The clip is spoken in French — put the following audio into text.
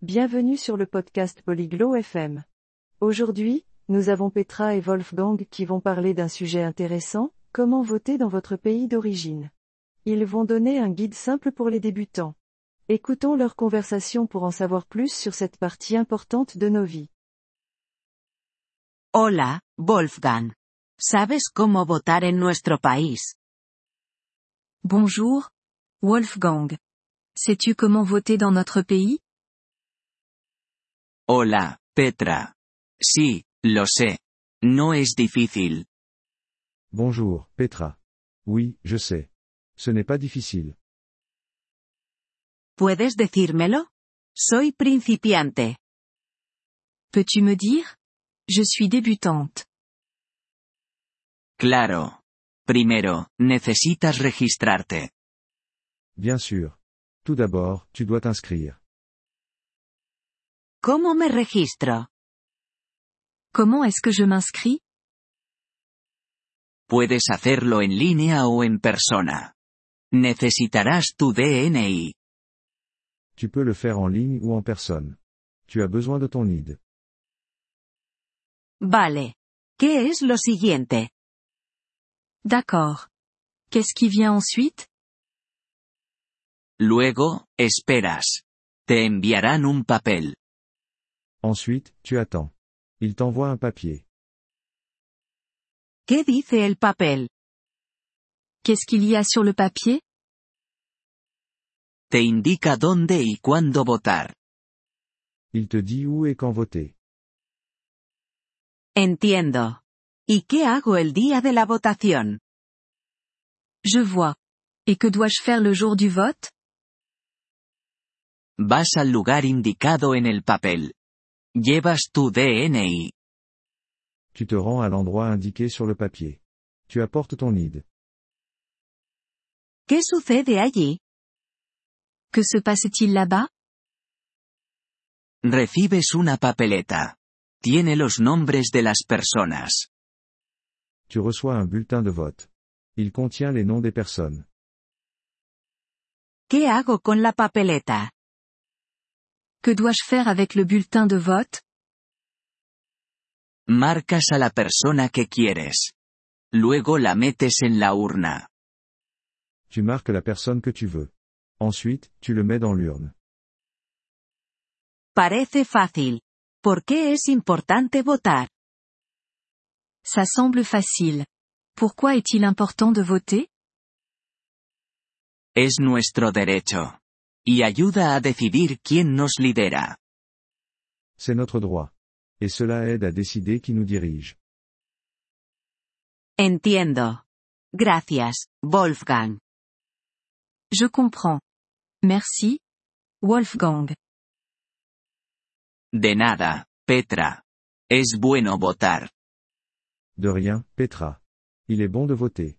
Bienvenue sur le podcast Polyglot FM. Aujourd'hui, nous avons Petra et Wolfgang qui vont parler d'un sujet intéressant, comment voter dans votre pays d'origine. Ils vont donner un guide simple pour les débutants. Écoutons leur conversation pour en savoir plus sur cette partie importante de nos vies. Hola, Wolfgang. ¿Sabes cómo votar en nuestro país? Bonjour, Wolfgang. Sais-tu comment voter dans notre pays? Hola, Petra. Sí, lo sé. No es difícil. Bonjour, Petra. Oui, je sais. Ce n'est pas difficile. ¿Puedes decírmelo? Soy principiante. Peux-tu me dire? Je suis débutante. Claro. Primero, necesitas registrarte. Bien sûr. Tout d'abord, tu dois t'inscrire. ¿Cómo me registro? Comment est-ce que je m'inscris Puedes hacerlo en línea o en persona. Necesitarás tu DNI. Tu peux le faire en ligne ou en personne. Tu as besoin de ton ID. Vale. ¿Qué es lo siguiente? D'accord. Qu'est-ce qui vient ensuite Luego, esperas. Te enviarán un papel. Ensuite, tu attends. Il t'envoie un papier. ¿Qué dice el papel? Qu'est-ce qu'il y a sur le papier? Te indica dónde y cuándo votar. Il te dit où et quand voter. Entiendo. ¿Y qué hago el día de la votación? Je vois. Et que dois-je faire le jour du vote? Vas al lugar indicado en el papel. Llevas tu DNI. Tu te rends à l'endroit indiqué sur le papier. Tu apportes ton ID. ¿Qué sucede allí? Que se passe-t-il là-bas? Recibes una papeleta. Tiene los nombres de las personas. Tu reçois un bulletin de vote. Il contient les noms des personnes. ¿Qué hago con la papeleta? Que dois-je faire avec le bulletin de vote? Marcas a la persona que quieres. Luego la metes en la urna. Tu marques la personne que tu veux. Ensuite, tu le mets dans l'urne. Parece fácil. ¿Por qué es importante votar? Ça semble facile. Pourquoi est-il important de voter? Es nuestro derecho. Y ayuda a decidir quién nos lidera. C'est notre droit. Et cela aide à décider qui nous dirige. Entiendo. Gracias, Wolfgang. Je comprends. Merci. Wolfgang. De nada, Petra. Es bueno votar. De rien, Petra. Il est bon de voter.